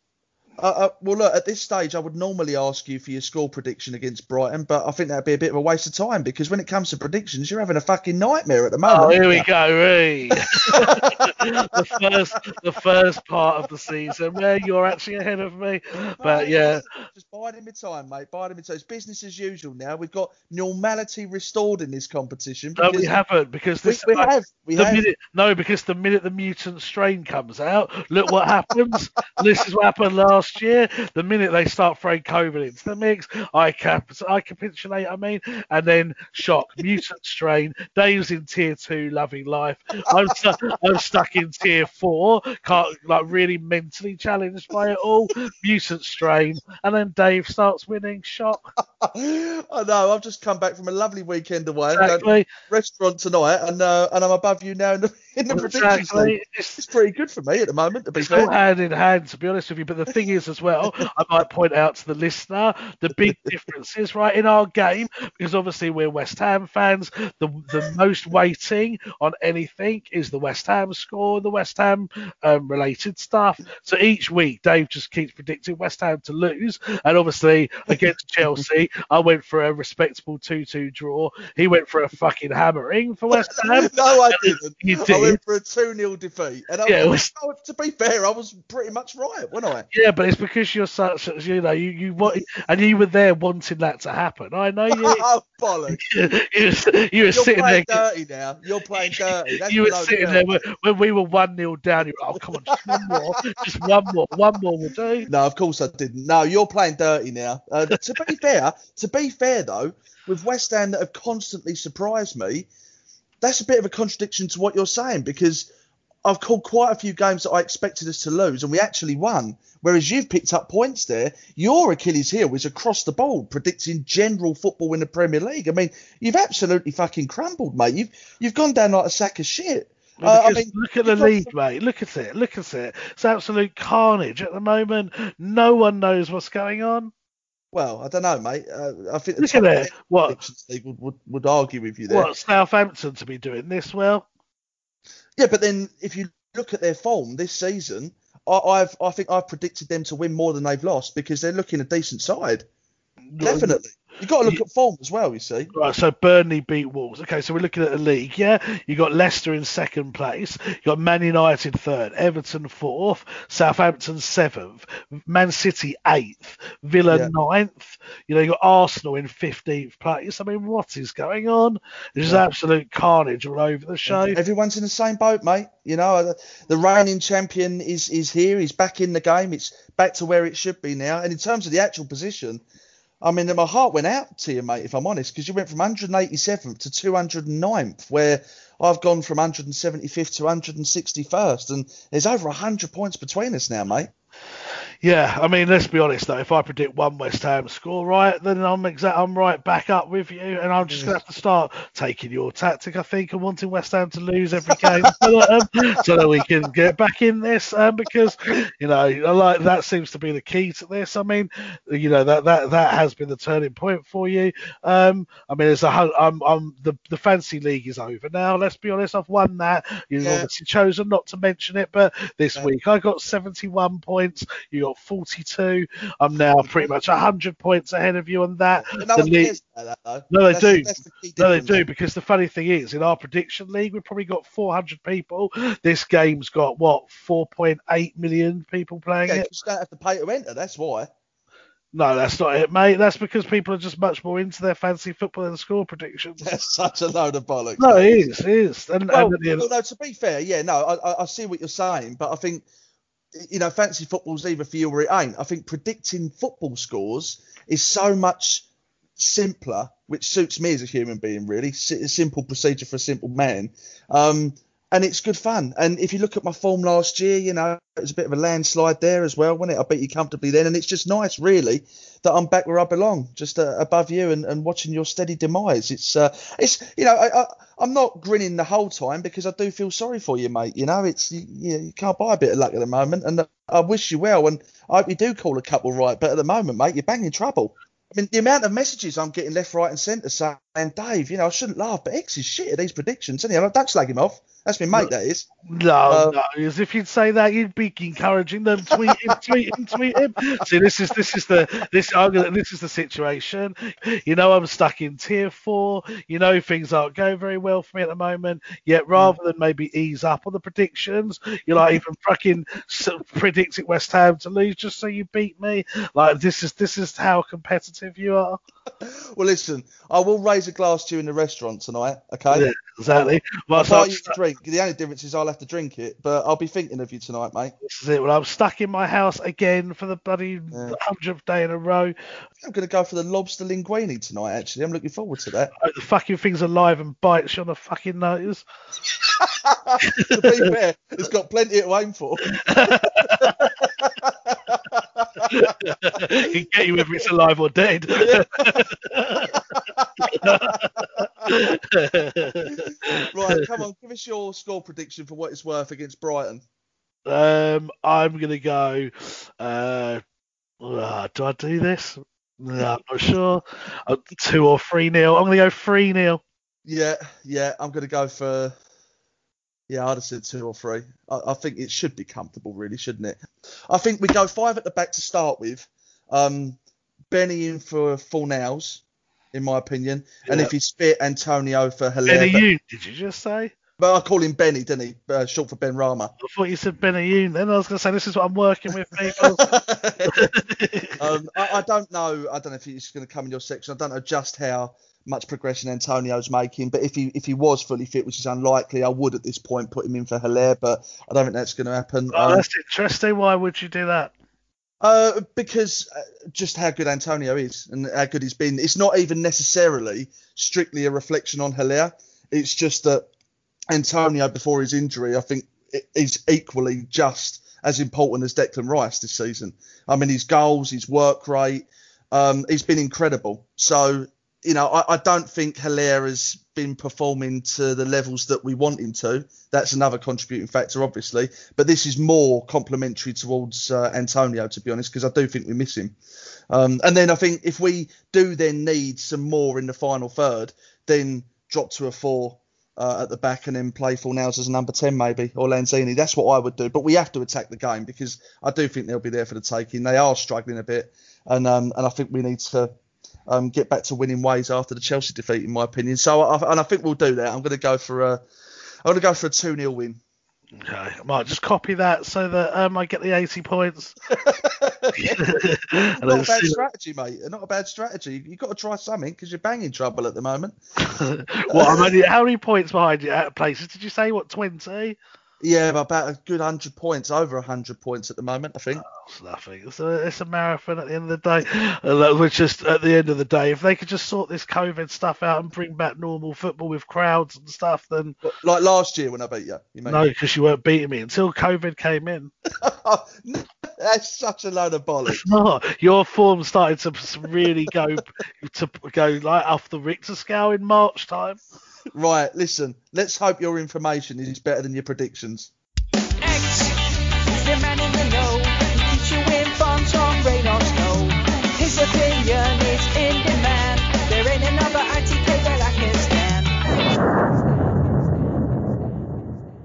uh, uh, well, look, at this stage, I would normally ask you for your score prediction against Brighton, but I think that'd be a bit of a waste of time because when it comes to predictions, you're having a fucking nightmare at the moment. Oh, here we go, hey. the first, the first part of the season where you're actually ahead of me. But yeah, Just biding my time, mate. Biding my time. It's business as usual now. We've got normality restored in this competition. no, we haven't because We, this. we have. We the have. minute, no, because the minute the mutant strain comes out, look what happens. this is what happened last year. The minute they start throwing COVID into the mix, I cap, I capitulate. I mean, and then shock, mutant strain. Dave's in tier two, loving life. I'm, stu- I'm stuck in tier four, can't like really mentally challenged by it all. Mutant strain, and then Dave starts winning. Shock. I know. I've just come back from a lovely weekend away. I'm going to Exactly. restaurant tonight, and uh, and I'm above you now in the, in the predictions exactly. It's pretty good for me at the moment, to be It's all fair. hand in hand, to be honest with you. But the thing is, as well, I might point out to the listener the big difference is right in our game because obviously we're West Ham fans. The the most weighting on anything is the West Ham score, the West Ham um, related stuff. So each week, Dave just keeps predicting West Ham to lose, and obviously against Chelsea, I went for a respectable two-two draw. He went for a fucking hammering for West Ham. no, I didn't. You did. Went for a 2 0 defeat. And I, Yeah, was- oh, to be fair, I was pretty much right, wasn't I? Yeah, but it's because you're such, you know, you you want, and you were there wanting that to happen. I know you. oh, bollocks. you, were- you were You're sitting there. dirty now. You're playing dirty. That's You were sitting the there when, when we were one 0 down. You were, oh come on, just one more, just one more, one more will do. No, of course I didn't. No, you're playing dirty now. Uh, to be fair, to be fair though, with West Ham that have constantly surprised me, that's a bit of a contradiction to what you're saying because I've called quite a few games that I expected us to lose and we actually won. Whereas you've picked up points there. Your Achilles heel is across the board predicting general football in the Premier League. I mean, you've absolutely fucking crumbled, mate. You've you've gone down like a sack of shit. Uh, I mean, look at the got- league, mate. Look at it. Look at it. It's absolute carnage at the moment. No one knows what's going on. Well, I don't know, mate. Uh, I think the Look at What? would, would, would argue with you there. What Southampton to be doing this well? Yeah, but then if you look at their form this season, I, I've I think I've predicted them to win more than they've lost because they're looking a decent side. Definitely, you've got to look at form as well. You see, Right, so Burnley beat Wolves. Okay, so we're looking at the league, yeah? You got Leicester in second place, you got Man United third, Everton fourth, Southampton seventh, Man City eighth, Villa Yeah. ninth. You know, you got Arsenal in fifteenth place. I mean, what is going on? It's just absolute carnage all over the show. everyone's in the same boat, mate. You know, the, the reigning champion is is here. He's back in the game. It's back to where it should be now. And in terms of the actual position, I mean, my heart went out to you, mate. If I'm honest, because you went from 187th to 209th, where I've gone from 175th to 161st, and there's over 100 points between us now, mate. Yeah, I mean, let's be honest though. If I predict one West Ham score right, then I'm exact. I'm right back up with you, and I'm just gonna have to start taking your tactic, I think, and wanting West Ham to lose every game so, that, um, so that we can get back in this. Um, because you know, like that seems to be the key to this. I mean, you know that that that has been the turning point for you. Um, I mean, it's a I'm I'm the the fancy league is over now. Let's be honest, I've won that. You've Yeah. obviously chosen not to mention it, but this Yeah. week I got 71 points. You got 42. I'm now pretty much 100 points ahead of you on that. No The league- that, though. No, they That's- do. that's the No, they do because the funny thing is, in our prediction league, we've probably got 400 people. This game's got what 4.8 million people playing Yeah, it. you don't have to pay to enter. That's why. No, that's not it, mate. That's because people are just much more into their fancy football than score predictions. That's such a load of bollocks. No, it is, it is. And, Well, and at the no, to be fair, yeah, no, I, I see what you're saying, but I think, you know, fancy football's either for you or it ain't. I think predicting football scores is so much simpler, which suits me as a human being, really. Simple procedure for a simple man. Um, and it's good fun. And if you look at my form last year, you know, it was a bit of a landslide there as well, wasn't it? I beat you comfortably then. And it's just nice, really, that I'm back where I belong, just uh, above you and, and watching your steady demise. It's, uh, it's you know, I, I, I'm not grinning the whole time because I do feel sorry for you, mate. You know, it's you, you, can't buy a bit of luck at the moment. And uh, I wish you well. And I hope you do call a couple right. But at the moment, mate, you're banging trouble. I mean, the amount of messages I'm getting left, right, and centre saying, Dave, you know, I shouldn't laugh, but Ex is shit at these predictions, isn't he? I don't slag him off. That's my mate, that is. No, Uh, no. As if you'd say that, you'd be encouraging them. Tweet him, tweet him, tweet him. See, this is this is the this gonna, this is the situation. You know, I'm stuck in tier four. You know, things aren't going very well for me at the moment. Yet, rather than maybe ease up on the predictions, you're like even fucking predicting West Ham to lose just so you beat me. Like this is this is how competitive you are. Well, listen, I will raise a glass to you in the restaurant tonight, okay? Yeah, exactly. Well, I'll buy you a drink. The only difference is I'll have to drink it, but I'll be thinking of you tonight, mate. this is it. Well, I'm stuck in my house again for the bloody hundredth day in a row. I'm going to go for the lobster linguine tonight, actually. I'm looking forward to that. Hope the fucking thing's alive and bites you on the fucking nose. to be fair, it's got plenty to aim for. Can get you whether it's alive or dead. right, right, come on, give us your score prediction for what it's worth against Brighton. Um, I'm gonna go. Uh, uh, do I do this? No, I'm not sure. Uh, two or three nil. I'm gonna go three nil. Yeah, yeah, I'm gonna go for. Yeah, I'd have said two or three. I, I, think it should be comfortable, really, shouldn't it? I think we go five at the back to start with. Um, Benny in for Fornals, in my opinion, yeah. and if he's fit, Antonio for Haller. Benny, did you just say? But I call him Benny, didn't he? Uh, short for Benrahma. I thought you said Benayoun. Then I was going to say this is what I'm working with, people. um, I, I, don't know. I don't know if he's going to come in your section. I don't know just how much progression Antonio's making. But if he if he was fully fit, which is unlikely, I would at this point put him in for Haller. But I don't think that's going to happen. Oh, um, that's interesting. Why would you do that? Uh, because uh, just how good Antonio is and how good he's been. It's not even necessarily strictly a reflection on Haller. It's just that Antonio before his injury, I think, is equally just as important as Declan Rice this season. I mean, his goals, his work rate, um, he's been incredible. So, you know, I, I, don't think Haller has been performing to the levels that we want him to. That's another contributing factor, obviously. But this is more complimentary towards uh, Antonio, to be honest, because I do think we miss him. Um, and then I think if we do then need some more in the final third, then drop to a four uh, at the back and then play Fornals as a number 10 maybe or Lanzini. That's what I would do. But we have to attack the game because I do think they'll be there for the taking. They are struggling a bit and um, and I think we need to um, get back to winning ways after the Chelsea defeat in my opinion. So I, and I think we'll do that. I'm going to go for a I'm going to go for a 2-0 win. Okay, I might just copy that so that um, I get the 80 points. not a bad strategy, mate. Not a bad strategy. You've got to try something because you're banging trouble at the moment. well, I'm only, how many points behind you at places? Did you say, what, 20? Yeah, about a good hundred points, over hundred points at the moment, I think. Oh, it's nothing. It's a, it's a marathon at the end of the day. Uh, which just at the end of the day, if they could just sort this COVID stuff out and bring back normal football with crowds and stuff, then like last year when I beat you. you no, because you weren't beating me until COVID came in. That's such a load of bollocks. No, your form started to really go to go like off the Richter scale in March time. Right, listen, let's hope your information is better than your predictions. Ex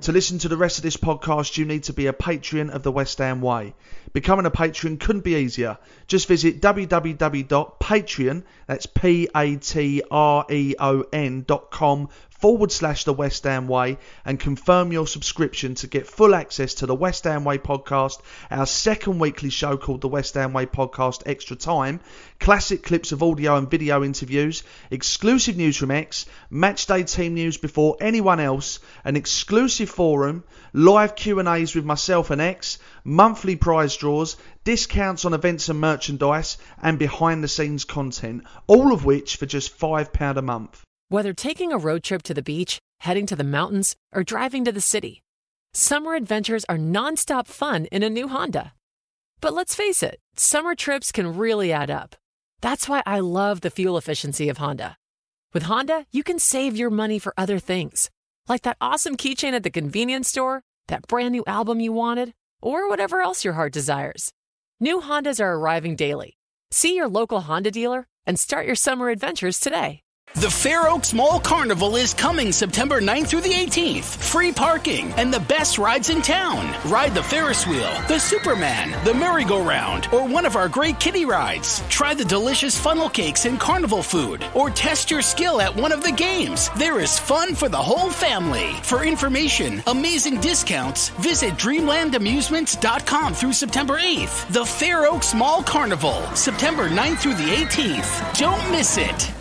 To listen to the rest of this podcast, you need to be a patron of the West Ham Way. Becoming a patron couldn't be easier. Just visit www.patreon, that's forward slash the West Ham Way and confirm your subscription to get full access to the West Ham Way podcast, our second weekly show called the West Ham Way Podcast Extra Time, classic clips of audio and video interviews, exclusive news from Ex, matchday team news before anyone else, an exclusive forum, live Q&As with myself and Ex, monthly prize draws, discounts on events and merchandise, and behind the scenes content, all of which for just £5 a month. Whether taking a road trip to the beach, heading to the mountains, or driving to the city, summer adventures are nonstop fun in a new Honda. But let's face it, summer trips can really add up. That's why I love the fuel efficiency of Honda. With Honda, you can save your money for other things, like that awesome keychain at the convenience store, that brand new album you wanted, or whatever else your heart desires. New Hondas are arriving daily. See your local Honda dealer and start your summer adventures today. The Fair Oaks Mall Carnival is coming September 9th through the 18th. Free parking and the best rides in town. Ride the Ferris wheel, the Superman, the merry-go-round, or one of our great kiddie rides. Try the delicious funnel cakes and carnival food, or test your skill at one of the games. There is fun for the whole family. For information, amazing discounts, visit dreamlandamusements.com through September 8th. The Fair Oaks Mall Carnival, September 9th through the 18th. Don't miss it.